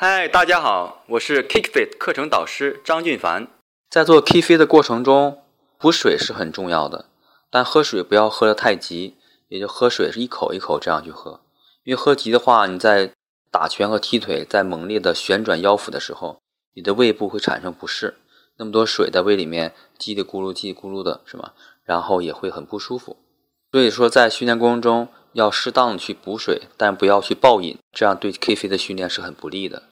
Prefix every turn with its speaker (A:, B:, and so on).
A: 嗨，大家好，我是 KickFit 课程导师张俊凡。在做 KickFit 的过程中，补水是很重要的，但喝水不要喝得太急，也就喝水是一口一口这样去喝。因为喝急的话，你在打拳和踢腿，在猛烈的旋转腰腹的时候，你的胃部会产生不适，那么多水在胃里面叽里咕噜、叽里咕噜的，是吗？然后也会很不舒服。所以说，在训练过程中要适当的去补水，但不要去暴饮，这样对 KickFit 的训练是很不利的。